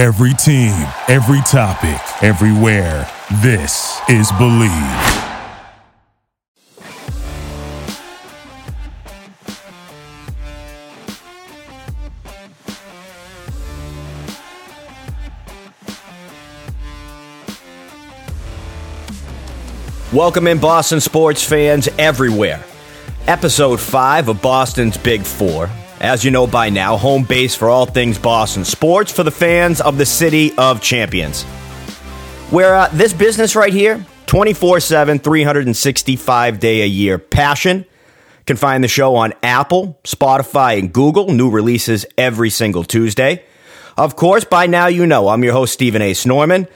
Every team, every topic, everywhere. This is Bleav. Welcome in, Boston sports fans everywhere. Episode 5 of Boston's Big Four. As you know by now, home base for all things Boston sports for the fans of the City of Champions. Where uh, this business right here, 24 7, 365 day a year passion. Can find the show on Apple, Spotify, and Google. New releases every single Tuesday. Of course, by now you know I'm your host, Stephen A. Norman.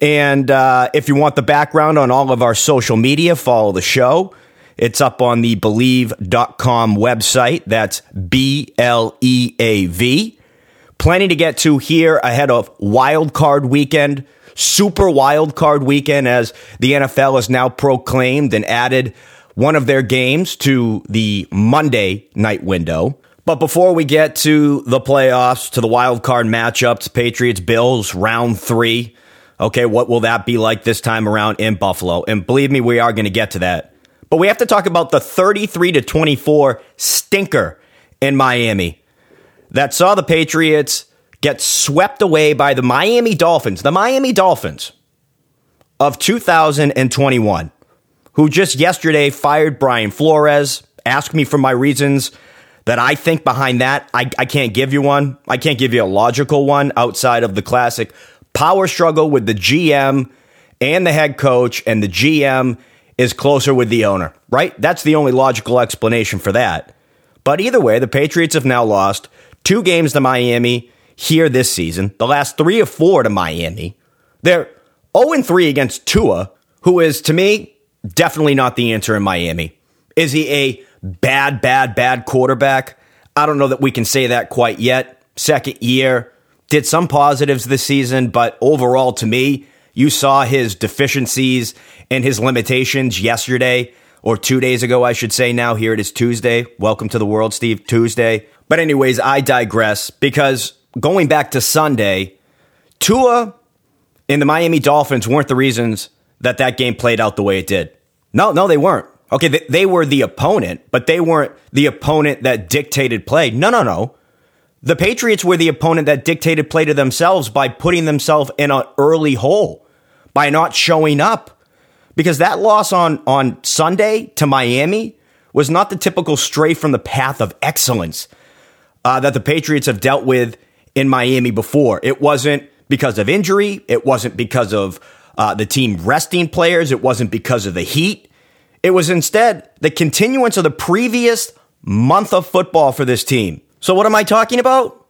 And uh, if you want the background on all of our social media, follow the show. It's up on the Bleav.com website. That's B L E A V. Plenty to get to here ahead of Wild Card Weekend, Super Wild Card Weekend, as the NFL has now proclaimed and added one of their games to the Monday night window. But before we get to the playoffs, to the wild card matchups, Patriots Bills round three, Okay, what will that be like this time around in Buffalo? And believe me, we are going to get to that. But we have to talk about the 33 to 24 stinker in Miami that saw the Patriots get swept away by the Miami Dolphins, the Miami Dolphins of 2021, who just yesterday fired Brian Flores. Ask me for my reasons that I think behind that. I, I can't give you one. I can't give you a logical one outside of the classic power struggle with the GM and the head coach, and the GM is closer with the owner, right? That's the only logical explanation for that. But either way, the Patriots have now lost two games to Miami here this season, the last three or four to Miami. They're 0 3 against Tua, who is, to me, definitely not the answer in Miami. Is he a bad, bad, bad quarterback? I don't know that we can say that quite yet. Second year, did some positives this season, but overall, to me, you saw his deficiencies and his limitations yesterday or two days ago, I should say now. Here it is Tuesday. Welcome to the world, Steve. Tuesday. But, anyways, I digress because going back to Sunday, Tua and the Miami Dolphins weren't the reasons that that game played out the way it did. No, no, they weren't. Okay, they, they were the opponent, but they weren't the opponent that dictated play. No, no, no. The Patriots were the opponent that dictated play to themselves by putting themselves in an early hole, by not showing up. Because that loss on, on Sunday to Miami was not the typical stray from the path of excellence uh, that the Patriots have dealt with in Miami before. It wasn't because of injury, it wasn't because of uh, the team resting players, it wasn't because of the heat. It was instead the continuance of the previous month of football for this team. So what am I talking about?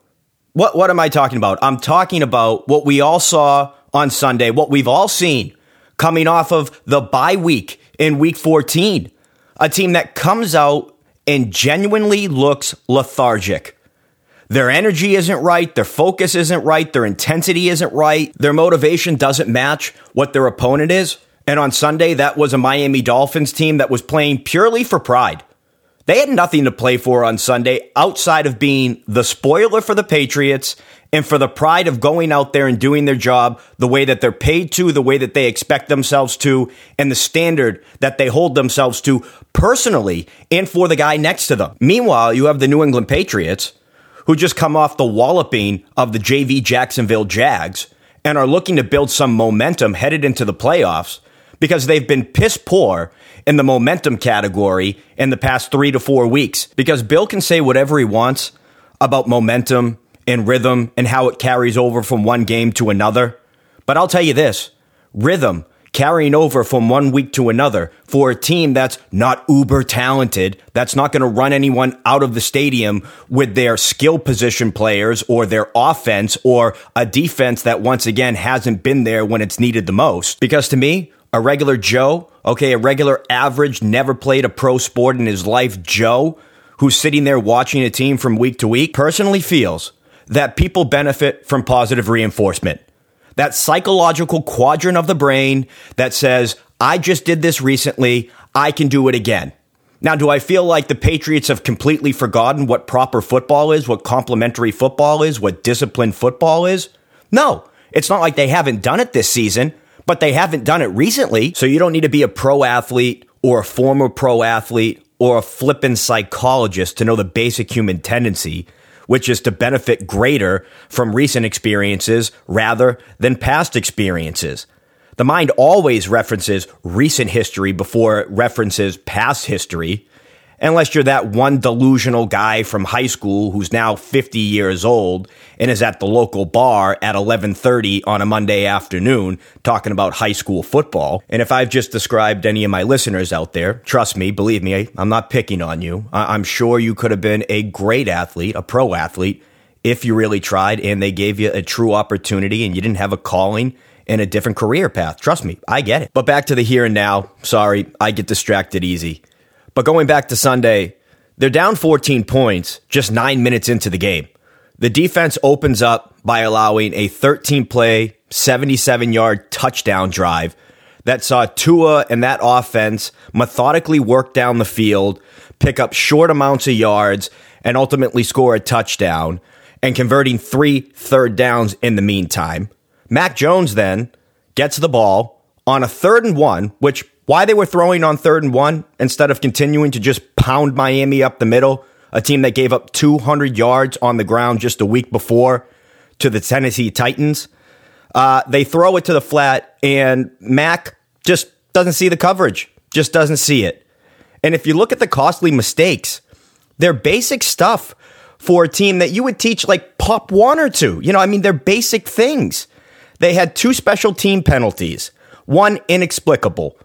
What what am I talking about? I'm talking about what we all saw on Sunday, what we've all seen coming off of the bye week in week 14. A team that comes out and genuinely looks lethargic. Their energy isn't right, their focus isn't right, their intensity isn't right, their motivation doesn't match what their opponent is. And on Sunday, that was a Miami Dolphins team that was playing purely for pride. They had nothing to play for on Sunday outside of being the spoiler for the Patriots and for the pride of going out there and doing their job the way that they're paid to, the way that they expect themselves to, and the standard that they hold themselves to personally and for the guy next to them. Meanwhile, you have the New England Patriots who just come off the walloping of the JV Jacksonville Jags and are looking to build some momentum headed into the playoffs because they've been piss poor in the momentum category in the past three to four weeks. Because Bill can say whatever he wants about momentum and rhythm and how it carries over from one game to another. But I'll tell you this rhythm carrying over from one week to another for a team that's not uber talented, that's not going to run anyone out of the stadium with their skill position players or their offense or a defense that once again hasn't been there when it's needed the most. Because to me, a regular Joe, okay, a regular average, never played a pro sport in his life Joe, who's sitting there watching a team from week to week, personally feels that people benefit from positive reinforcement. That psychological quadrant of the brain that says, I just did this recently, I can do it again. Now, do I feel like the Patriots have completely forgotten what proper football is, what complementary football is, what disciplined football is? No, it's not like they haven't done it this season, but they haven't done it recently. So you don't need to be a pro athlete or a former pro athlete or a flippin' psychologist to know the basic human tendency, which is to benefit greater from recent experiences rather than past experiences. The mind always references recent history before it references past history unless you're that one delusional guy from high school who's now 50 years old and is at the local bar at 11:30 on a Monday afternoon talking about high school football. And if I've just described any of my listeners out there, trust me, believe me, I'm not picking on you. I'm sure you could have been a great athlete, a pro athlete if you really tried and they gave you a true opportunity and you didn't have a calling and a different career path. Trust me, I get it. But back to the here and now. Sorry, I get distracted easy. But going back to Sunday, they're down 14 points just nine minutes into the game. The defense opens up by allowing a 13 play, 77 yard touchdown drive that saw Tua and that offense methodically work down the field, pick up short amounts of yards, and ultimately score a touchdown, and converting three third downs in the meantime. Mac Jones then gets the ball on a third and one, which why they were throwing on third and one instead of continuing to just pound Miami up the middle, a team that gave up 200 yards on the ground just a week before to the Tennessee Titans. Uh, they throw it to the flat, and Mac just doesn't see the coverage, just doesn't see it. And if you look at the costly mistakes, they're basic stuff for a team that you would teach like pop one or two. You know, I mean, they're basic things. They had two special team penalties, one inexplicable.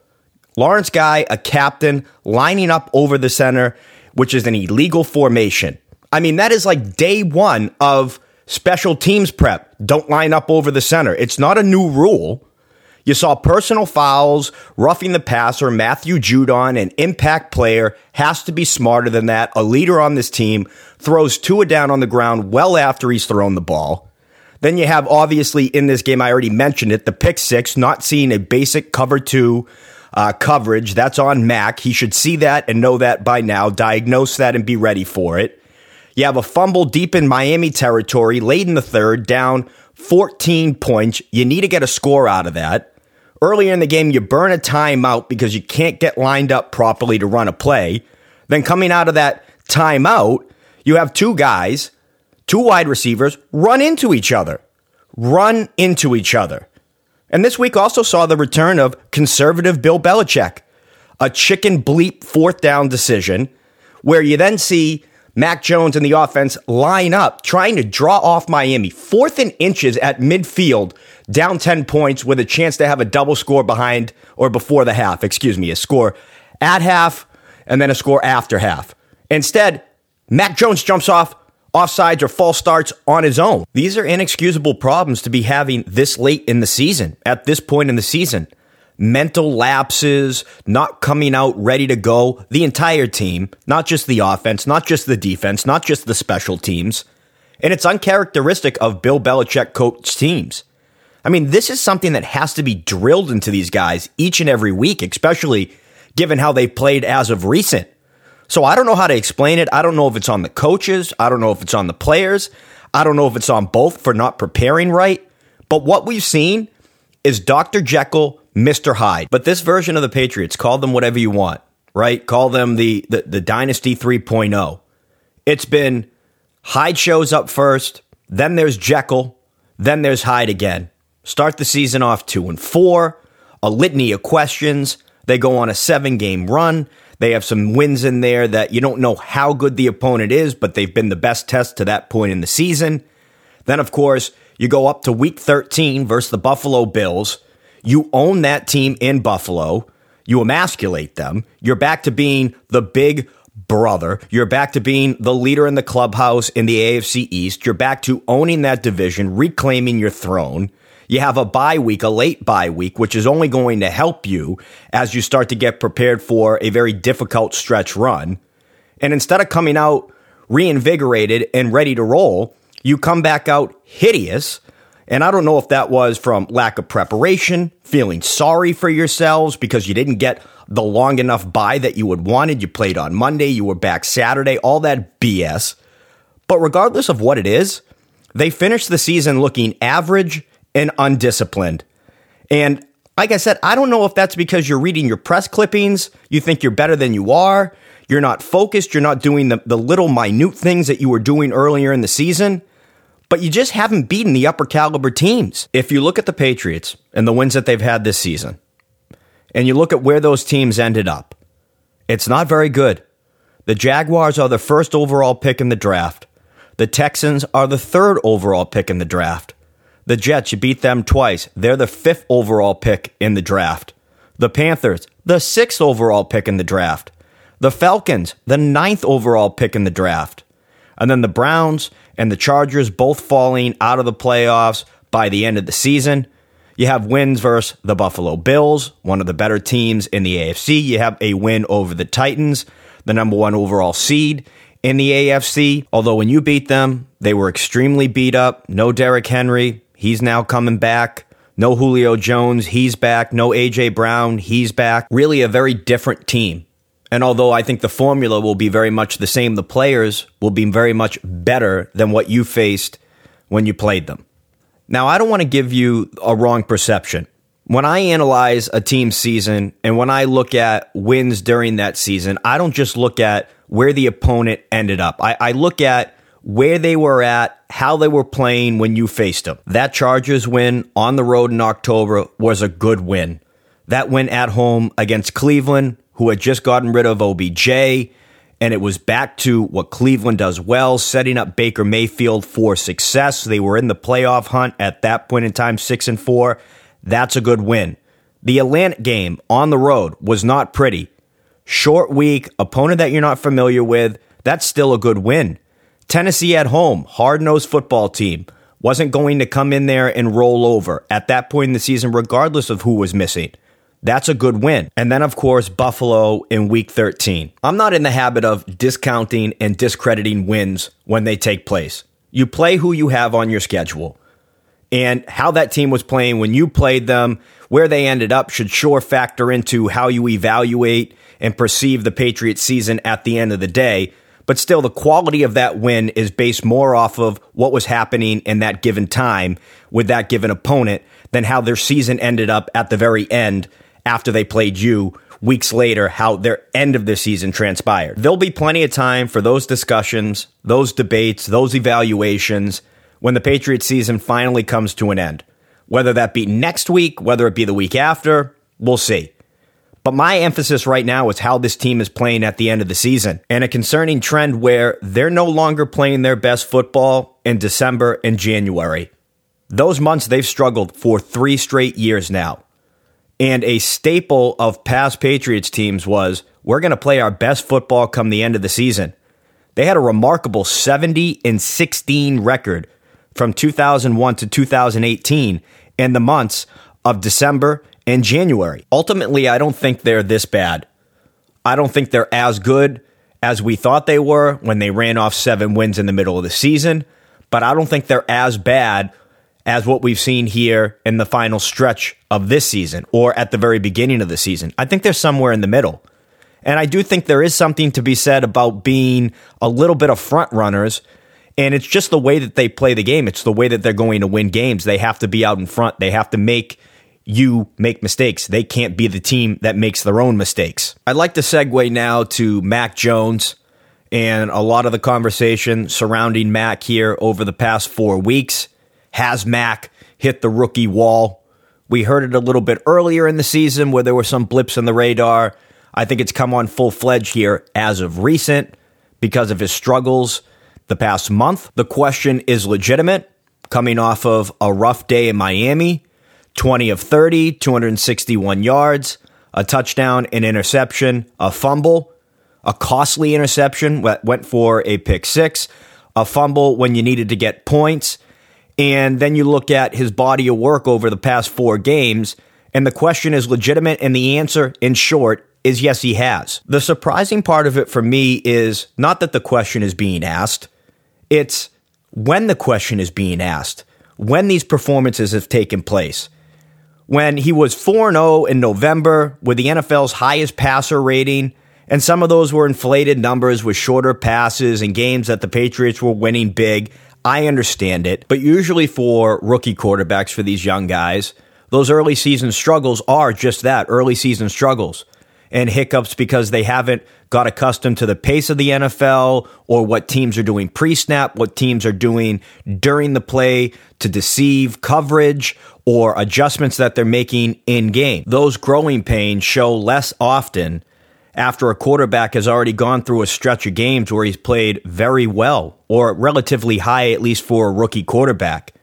Lawrence Guy, a captain, lining up over the center, which is an illegal formation. I mean, that is like day one of special teams prep. Don't line up over the center. It's not a new rule. You saw personal fouls, roughing the passer, Matthew Judon, an impact player, has to be smarter than that. A leader on this team throws Tua down on the ground well after he's thrown the ball. Then you have, obviously, in this game, I already mentioned it, the pick six, not seeing a basic cover two uh, coverage. That's on Mac. He should see that and know that by now, diagnose that and be ready for it. You have a fumble deep in Miami territory, late in the third, down 14 points. You need to get a score out of that. Earlier in the game, you burn a timeout because you can't get lined up properly to run a play. Then coming out of that timeout, you have two guys, two wide receivers, run into each other. Run into each other. And this week also saw the return of conservative Bill Belichick, a chicken bleep fourth down decision where you then see Mac Jones and the offense line up trying to draw off Miami, fourth and inches at midfield, down 10 points with a chance to have a double score behind or before the half, excuse me, a score at half and then a score after half. Instead, Mac Jones jumps off offsides or false starts on his own. These are inexcusable problems to be having this late in the season, at this point in the season. Mental lapses, not coming out ready to go, the entire team, not just the offense, not just the defense, not just the special teams. And it's uncharacteristic of Bill Belichick coach teams. I mean, this is something that has to be drilled into these guys each and every week, especially given how they've played as of recent. So I don't know how to explain it. I don't know if it's on the coaches. I don't know if it's on the players. I don't know if it's on both for not preparing right. But what we've seen is Dr. Jekyll, Mr. Hyde. But this version of the Patriots, call them whatever you want, right? Call them the, the, the Dynasty 3.0. It's been Hyde shows up first, then there's Jekyll, then there's Hyde again. Start the season off two and four, a litany of questions. They go on a seven game run. They have some wins in there that you don't know how good the opponent is, but they've been the best test to that point in the season. Then, of course, you go up to week 13 versus the Buffalo Bills. You own that team in Buffalo. You emasculate them. You're back to being the big brother. You're back to being the leader in the clubhouse in the AFC East. You're back to owning that division, reclaiming your throne. You have a bye week, a late bye week, which is only going to help you as you start to get prepared for a very difficult stretch run. And instead of coming out reinvigorated and ready to roll, you come back out hideous. And I don't know if that was from lack of preparation, feeling sorry for yourselves because you didn't get the long enough bye that you would wanted. You played on Monday, you were back Saturday, all that BS. But regardless of what it is, They finished the season looking average and undisciplined. And like I said, I don't know if that's because you're reading your press clippings, you think you're better than you are, you're not focused, you're not doing the, the little minute things that you were doing earlier in the season, but you just haven't beaten the upper caliber teams. If you look at the Patriots and the wins that they've had this season, and you look at where those teams ended up, it's not very good. The Jaguars are the first overall pick in the draft. The Texans are the third overall pick in the draft. The Jets, you beat them twice. They're the fifth overall pick in the draft. The Panthers, the sixth overall pick in the draft. The Falcons, the ninth overall pick in the draft. And then the Browns and the Chargers both falling out of the playoffs by the end of the season. You have wins versus the Buffalo Bills, one of the better teams in the AFC. You have a win over the Titans, the number one overall seed in the AFC. Although when you beat them, they were extremely beat up. No Derrick Henry, he's now coming back. No Julio Jones, he's back. No AJ Brown, he's back. Really a very different team. And although I think the formula will be very much the same, the players will be very much better than what you faced when you played them. Now, I don't want to give you a wrong perception. When I analyze a team's season and when I look at wins during that season, I don't just look at where the opponent ended up. I, I look at where they were at, how they were playing when you faced them. That Chargers win on the road in October was a good win. That win at home against Cleveland, who had just gotten rid of OBJ and it was back to what Cleveland does well, setting up Baker Mayfield for success. They were in the playoff hunt at that point in time, six and four. That's a good win. The Atlanta game on the road was not pretty. Short week, opponent that you're not familiar with, that's still a good win. Tennessee at home, hard nosed football team, wasn't going to come in there and roll over at that point in the season, regardless of who was missing. That's a good win. And then, of course, Buffalo in week 13. I'm not in the habit of discounting and discrediting wins when they take place. You play who you have on your schedule. And how that team was playing when you played them, where they ended up, should sure factor into how you evaluate and perceive the Patriots season at the end of the day. But still, the quality of that win is based more off of what was happening in that given time with that given opponent than how their season ended up at the very end after they played you weeks later how their end of the season transpired. There'll be plenty of time for those discussions, those debates, those evaluations when the Patriots season finally comes to an end. Whether that be next week, whether it be the week after, we'll see. But my emphasis right now is how this team is playing at the end of the season and a concerning trend where they're no longer playing their best football in December and January. Those months they've struggled for three straight years now. And a staple of past Patriots teams was we're going to play our best football come the end of the season. They had a remarkable 70 and 16 record from 2001 to 2018 in the months of December and January. Ultimately, I don't think they're this bad. I don't think they're as good as we thought they were when they ran off seven wins in the middle of the season, but I don't think they're as bad as what we've seen here in the final stretch of this season or at the very beginning of the season. I think they're somewhere in the middle. And I do think there is something to be said about being a little bit of front runners. And it's just the way that they play the game. It's the way that they're going to win games. They have to be out in front. They have to make you make mistakes. They can't be the team that makes their own mistakes. I'd like to segue now to Mac Jones and a lot of the conversation surrounding Mac here over the past four weeks. Has Mac hit the rookie wall? We heard it a little bit earlier in the season where there were some blips in the radar. I think it's come on full fledged here as of recent because of his struggles the past month. The question is legitimate, coming off of a rough day in Miami 20 of 30, 261 yards, a touchdown, an interception, a fumble, a costly interception that went for a pick six, a fumble when you needed to get points, and then you look at his body of work over the past four games, and the question is legitimate, and the answer, in short, is yes, he has. The surprising part of it for me is not that the question is being asked, it's when the question is being asked, when these performances have taken place. When he was 4 0 in November with the NFL's highest passer rating, and some of those were inflated numbers with shorter passes and games that the Patriots were winning big. I understand it. But usually for rookie quarterbacks, for these young guys, those early season struggles are just that early season struggles and hiccups because they haven't got accustomed to the pace of the NFL or what teams are doing pre snap, what teams are doing during the play to deceive coverage or adjustments that they're making in game. Those growing pains show less often after a quarterback has already gone through a stretch of games where he's played very well or relatively high, at least for a rookie quarterback.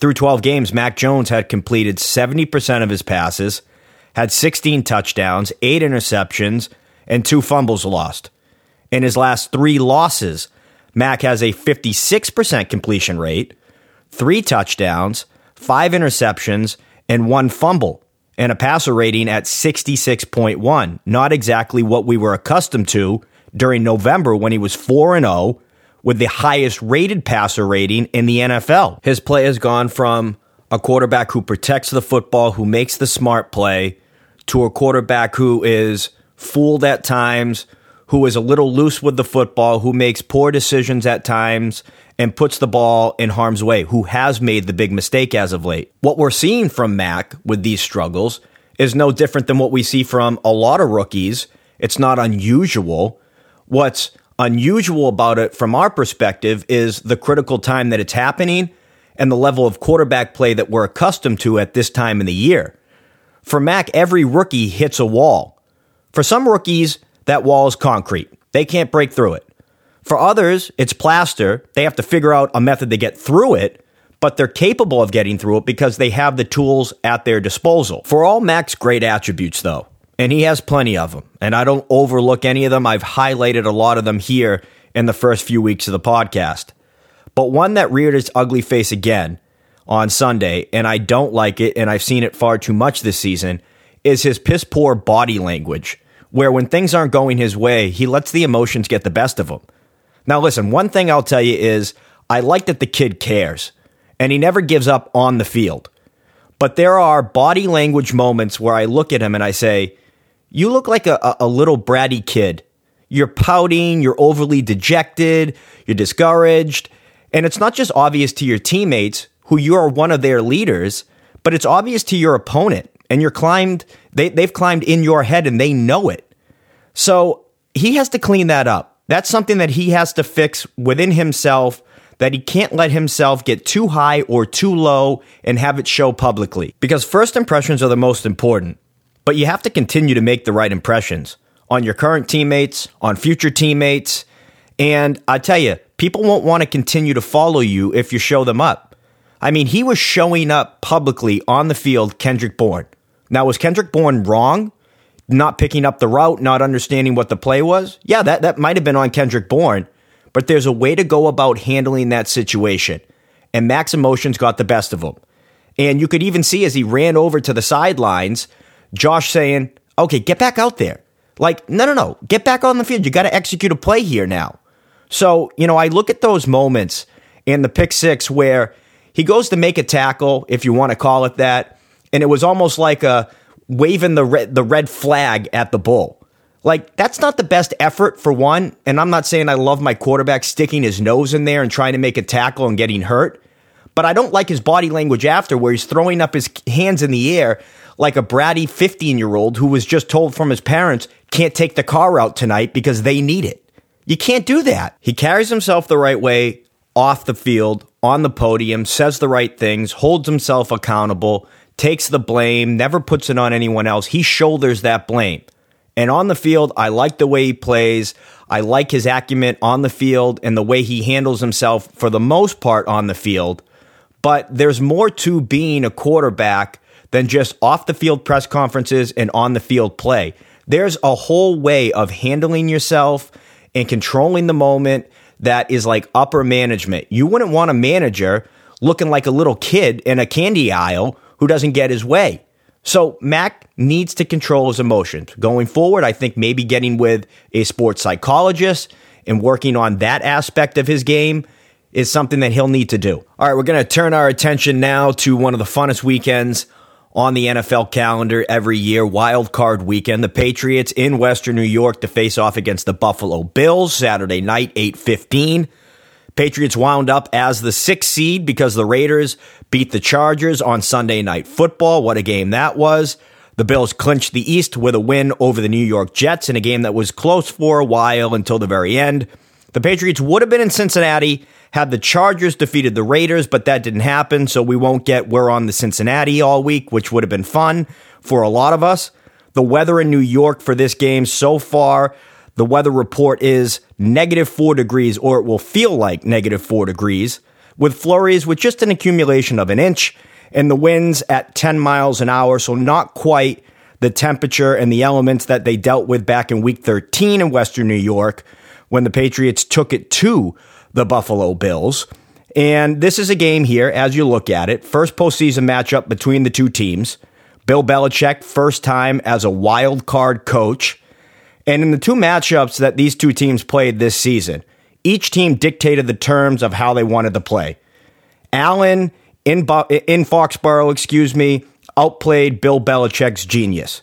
Through 12 games, Mac Jones had completed 70% of his passes, had 16 touchdowns, 8 interceptions, and 2 fumbles lost. In his last three losses, Mac has a 56% completion rate, 3 touchdowns, 5 interceptions, and 1 fumble, and a passer rating at 66.1. Not exactly what we were accustomed to during November when he was 4 0 with the highest rated passer rating in the NFL. His play has gone from a quarterback who protects the football, who makes the smart play, to a quarterback who is fooled at times, who is a little loose with the football, who makes poor decisions at times, and puts the ball in harm's way, who has made the big mistake as of late. What we're seeing from Mac with these struggles is no different than what we see from a lot of rookies. It's not unusual. What's unusual about it from our perspective is the critical time that it's happening and the level of quarterback play that we're accustomed to at this time in the year. For Mac, every rookie hits a wall. For some rookies, that wall is concrete. They can't break through it. For others, it's plaster. They have to figure out a method to get through it, but they're capable of getting through it because they have the tools at their disposal. For all Mac's great attributes, though, and he has plenty of them, and I don't overlook any of them, I've highlighted a lot of them here in the first few weeks of the podcast. But one that reared its ugly face again on Sunday, and I don't like it, and I've seen it far too much this season, is his piss poor body language, where when things aren't going his way, he lets the emotions get the best of him. Now, listen, one thing I'll tell you is I like that the kid cares, and he never gives up on the field. But there are body language moments where I look at him and I say, You look like a, a little bratty kid. You're pouting, you're overly dejected, you're discouraged. And it's not just obvious to your teammates who you are one of their leaders, but it's obvious to your opponent. And you're climbed, they, they've climbed in your head and they know it. So he has to clean that up. That's something that he has to fix within himself that he can't let himself get too high or too low and have it show publicly. Because first impressions are the most important, but you have to continue to make the right impressions on your current teammates, on future teammates. And I tell you, people won't want to continue to follow you if you show them up. I mean, he was showing up publicly on the field, Kendrick Bourne. Now, was Kendrick Bourne wrong? not picking up the route, not understanding what the play was, yeah, that, that might have been on Kendrick Bourne, but there's a way to go about handling that situation. And Mac's emotions got the best of him. And you could even see as he ran over to the sidelines, Josh saying, okay, get back out there. Like, no, no, no, get back on the field. You got to execute a play here now. So, you know, I look at those moments in the pick six where he goes to make a tackle, if you want to call it that. And it was almost like a, waving the red, the red flag at the bull. Like, that's not the best effort for one. And I'm not saying I love my quarterback sticking his nose in there and trying to make a tackle and getting hurt. But I don't like his body language after, where he's throwing up his hands in the air like a bratty 15 year old who was just told from his parents can't take the car out tonight because they need it. You can't do that. He carries himself the right way off the field, on the podium, says the right things, holds himself accountable, takes the blame, never puts it on anyone else. He shoulders that blame. And on the field, I like the way he plays. I like his acumen on the field and the way he handles himself for the most part on the field. But there's more to being a quarterback than just off the field press conferences and on the field play. There's a whole way of handling yourself and controlling the moment that is like upper management. You wouldn't want a manager looking like a little kid in a candy aisle who doesn't get his way. So Mac needs to control his emotions. Going forward, I think maybe getting with a sports psychologist and working on that aspect of his game is something that he'll need to do. All right, we're going to turn our attention now to one of the funnest weekends on the NFL calendar every year, Wild Card Weekend. The Patriots in Western New York to face off against the Buffalo Bills Saturday night, 8:15. Patriots wound up as the sixth seed because the Raiders beat the Chargers on Sunday Night Football. What a game that was. The Bills clinched the East with a win over the New York Jets in a game that was close for a while until the very end. The Patriots would have been in Cincinnati had the Chargers defeated the Raiders, but that didn't happen, so we won't get we're on the Cincinnati all week, which would have been fun for a lot of us. The weather in New York for this game so far, the weather report is negative four degrees, or it will feel like negative four degrees, with flurries with just an accumulation of an inch, and the winds at 10 miles an hour, so not quite the temperature and the elements that they dealt with back in week 13 in Western New York when the Patriots took it to the Buffalo Bills. And this is a game here, as you look at it, first postseason matchup between the two teams. Bill Belichick, first time as a wild card coach. And in the two matchups that these two teams played this season, each team dictated the terms of how they wanted to play. Allen in, in Foxborough, excuse me, outplayed Bill Belichick's genius.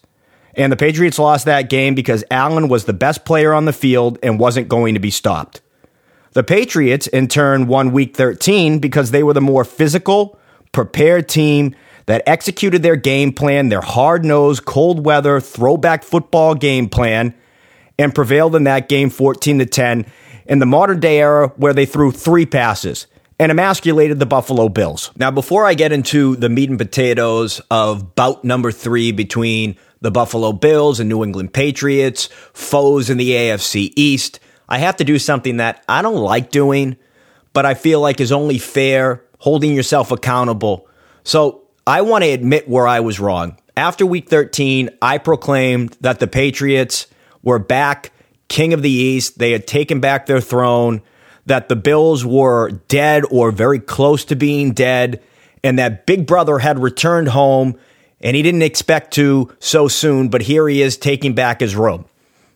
And the Patriots lost that game because Allen was the best player on the field and wasn't going to be stopped. The Patriots, in turn, won week 13 because they were the more physical, prepared team that executed their game plan, their hard nosed, cold weather, throwback football game plan, and prevailed in that game 14 to 10 in the modern day era where they threw three passes and emasculated the Buffalo Bills. Now, before I get into the meat and potatoes of bout number three between the Buffalo Bills and New England Patriots, foes in the AFC East, I have to do something that I don't like doing, but I feel like is only fair, holding yourself accountable. So I want to admit where I was wrong. After week 13, I proclaimed that the Patriots were back, king of the East. They had taken back their throne, that the Bills were dead or very close to being dead, and that Big Brother had returned home and he didn't expect to so soon, but here he is taking back his robe.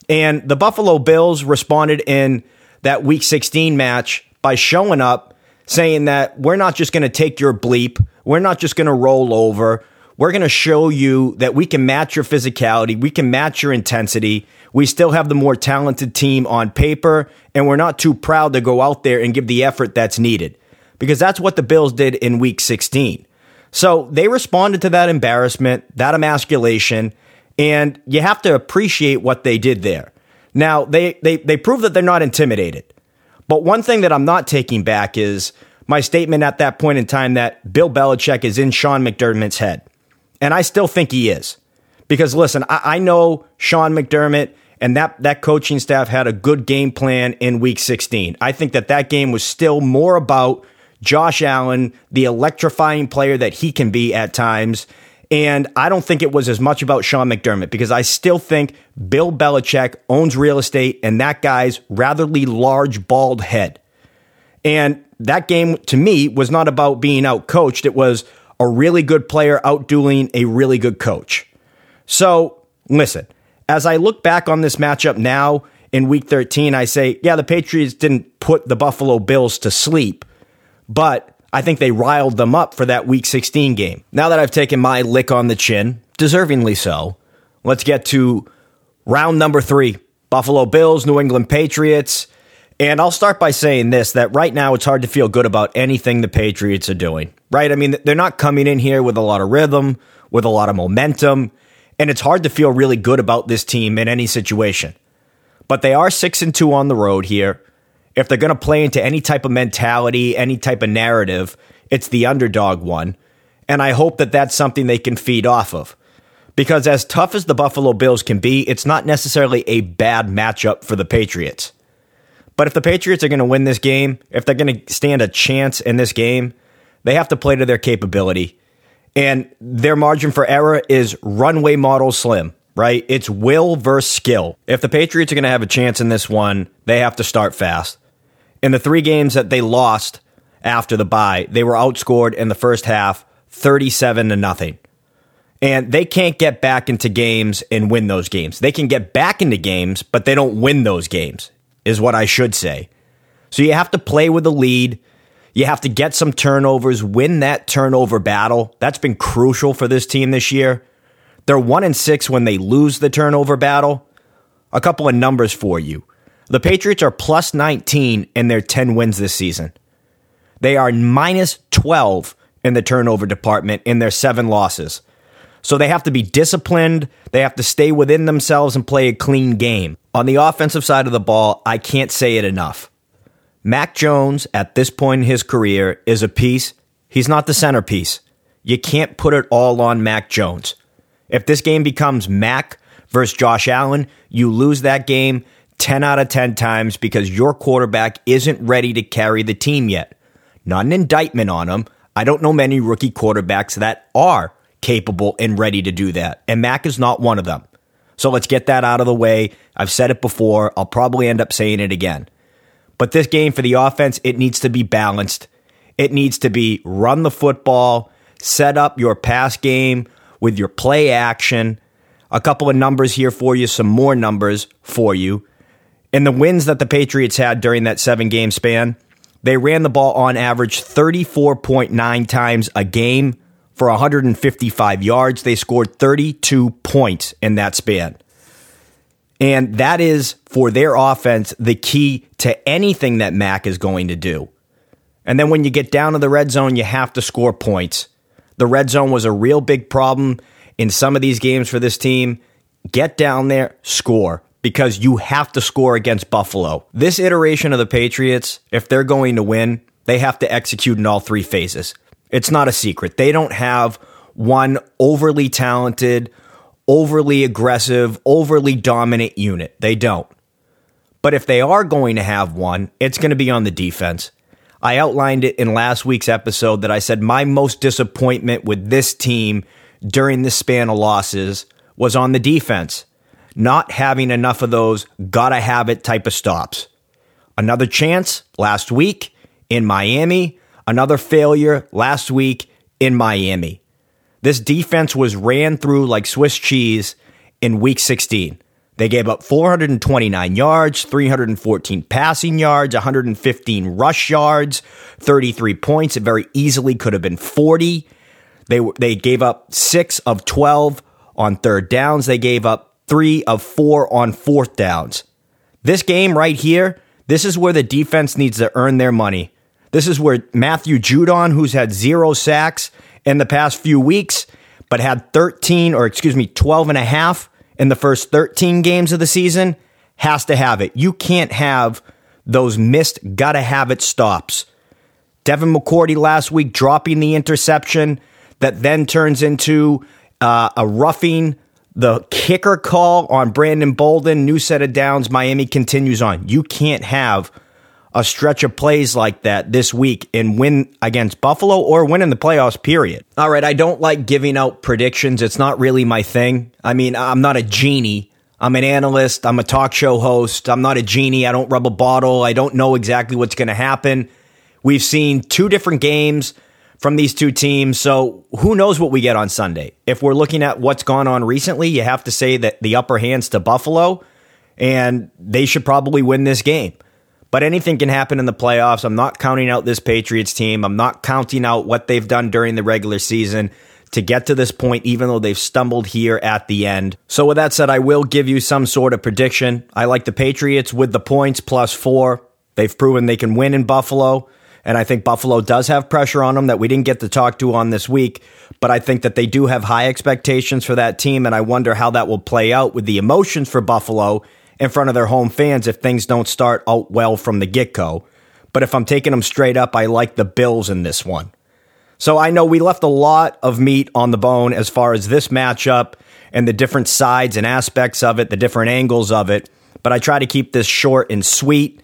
And the Buffalo Bills responded in that week 16 match by showing up saying that we're not just going to take your bleep, we're not just going to roll over. We're going to show you that we can match your physicality, we can match your intensity. We still have the more talented team on paper, and we're not too proud to go out there and give the effort that's needed. Because that's what the Bills did in week 16. So they responded to that embarrassment, that emasculation, and you have to appreciate what they did there. Now, they, they, they prove that they're not intimidated. But one thing that I'm not taking back is my statement at that point in time that Bill Belichick is in Sean McDermott's head. And I still think he is. Because listen, I, I know Sean McDermott and that, that coaching staff had a good game plan in week 16. I think that that game was still more about Josh Allen, the electrifying player that he can be at times. And I don't think it was as much about Sean McDermott because I still think Bill Belichick owns real estate and that guy's ratherly large, bald head. And that game to me was not about being out coached. It was a really good player outdueling a really good coach. So listen, as I look back on this matchup now in week 13, I say, yeah, the Patriots didn't put the Buffalo Bills to sleep but I think they riled them up for that week 16 game. Now that I've taken my lick on the chin, deservingly so, let's get to round number three Buffalo Bills, New England Patriots. And I'll start by saying this that right now it's hard to feel good about anything the Patriots are doing, right? I mean, they're not coming in here with a lot of rhythm, with a lot of momentum, and it's hard to feel really good about this team in any situation. But they are 6 and 2 on the road here if they're going to play into any type of mentality, any type of narrative, it's the underdog one. And I hope that that's something they can feed off of. Because as tough as the Buffalo Bills can be, it's not necessarily a bad matchup for the Patriots. But if the Patriots are going to win this game, if they're going to stand a chance in this game, they have to play to their capability. And their margin for error is runway model slim right? It's will versus skill. If the Patriots are going to have a chance in this one, they have to start fast. In the three games that they lost after the bye, they were outscored in the first half 37 to nothing. And they can't get back into games and win those games. They can get back into games, but they don't win those games, is what I should say. So you have to play with the lead. You have to get some turnovers, win that turnover battle. That's been crucial for this team this year. They're one and six when they lose the turnover battle. A couple of numbers for you. The Patriots are plus 19 in their 10 wins this season. They are minus 12 in the turnover department in their seven losses. So they have to be disciplined. They have to stay within themselves and play a clean game. On the offensive side of the ball, I can't say it enough. Mac Jones, at this point in his career, is a piece. He's not the centerpiece. You can't put it all on Mac Jones. If this game becomes Mac versus Josh Allen, you lose that game 10 out of 10 times because your quarterback isn't ready to carry the team yet. Not an indictment on him. I don't know many rookie quarterbacks that are capable and ready to do that. And Mac is not one of them. So let's get that out of the way. I've said it before. I'll probably end up saying it again. But this game for the offense, it needs to be balanced. It needs to be run the football, set up your pass game with your play action. A couple of numbers here for you, some more numbers for you. In the wins that the Patriots had during that seven game span, they ran the ball on average 34.9 times a game for 155 yards. They scored 32 points in that span. And that is for their offense the key to anything that Mac is going to do. And then when you get down to the red zone, you have to score points. The red zone was a real big problem in some of these games for this team. Get down there, score, because you have to score against Buffalo. This iteration of the Patriots, if they're going to win, they have to execute in all three phases. It's not a secret. They don't have one overly talented, overly aggressive, overly dominant unit. They don't. But if they are going to have one, it's going to be on the defense. I outlined it in last week's episode that I said my most disappointment with this team during this span of losses was on the defense, not having enough of those gotta have it type of stops. Another chance last week in Miami, another failure last week in Miami. This defense was ran through like Swiss cheese in week 16. They gave up 429 yards, 314 passing yards, 115 rush yards, 33 points. It very easily could have been 40. They they gave up 6 of 12 on third downs. They gave up 3 of 4 on fourth downs. This game right here, this is where the defense needs to earn their money. This is where Matthew Judon, who's had zero sacks in the past few weeks, but had 13 or excuse me, 12 and a half in the first 13 games of the season, has to have it. You can't have those missed, gotta have it stops. Devin McCourty last week dropping the interception that then turns into uh, a roughing the kicker call on Brandon Bolden, new set of downs. Miami continues on. You can't have a stretch of plays like that this week and win against Buffalo or win in the playoffs, period. All right, I don't like giving out predictions. It's not really my thing. I mean, I'm not a genie. I'm an analyst. I'm a talk show host. I'm not a genie. I don't rub a bottle. I don't know exactly what's going to happen. We've seen two different games from these two teams. So who knows what we get on Sunday? If we're looking at what's gone on recently, you have to say that the upper hand's to Buffalo, and they should probably win this game. But anything can happen in the playoffs. I'm not counting out this Patriots team. I'm not counting out what they've done during the regular season to get to this point, even though they've stumbled here at the end. So, with that said, I will give you some sort of prediction. I like the Patriots with the points plus four. They've proven they can win in Buffalo. And I think Buffalo does have pressure on them that we didn't get to talk to on this week. But I think that they do have high expectations for that team. And I wonder how that will play out with the emotions for Buffalo in front of their home fans if things don't start out well from the get go. But if I'm taking them straight up, I like the Bills in this one. So I know we left a lot of meat on the bone as far as this matchup and the different sides and aspects of it, the different angles of it. But I try to keep this short and sweet.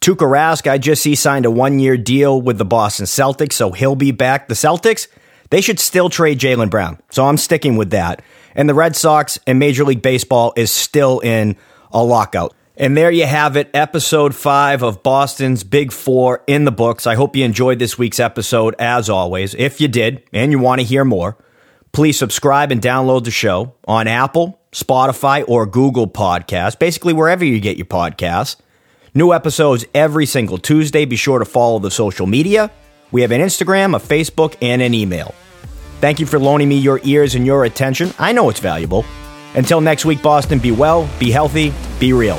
Tuukka Rask, I just see signed a one year deal with the Boston Celtics, so he'll be back. The Celtics, they should still trade Jaylen Brown. So I'm sticking with that. And the Red Sox and Major League Baseball is still in a lockout. And there you have it, episode five of Boston's Big Four in the books. I hope you enjoyed this week's episode as always. If you did and you want to hear more, please subscribe and download the show on Apple, Spotify, or Google Podcasts, basically wherever you get your podcasts. New episodes every single Tuesday. Be sure to follow the social media. We have an Instagram, a Facebook, and an email. Thank you for loaning me your ears and your attention. I know it's valuable. Until next week, Boston, be well, be healthy, be real.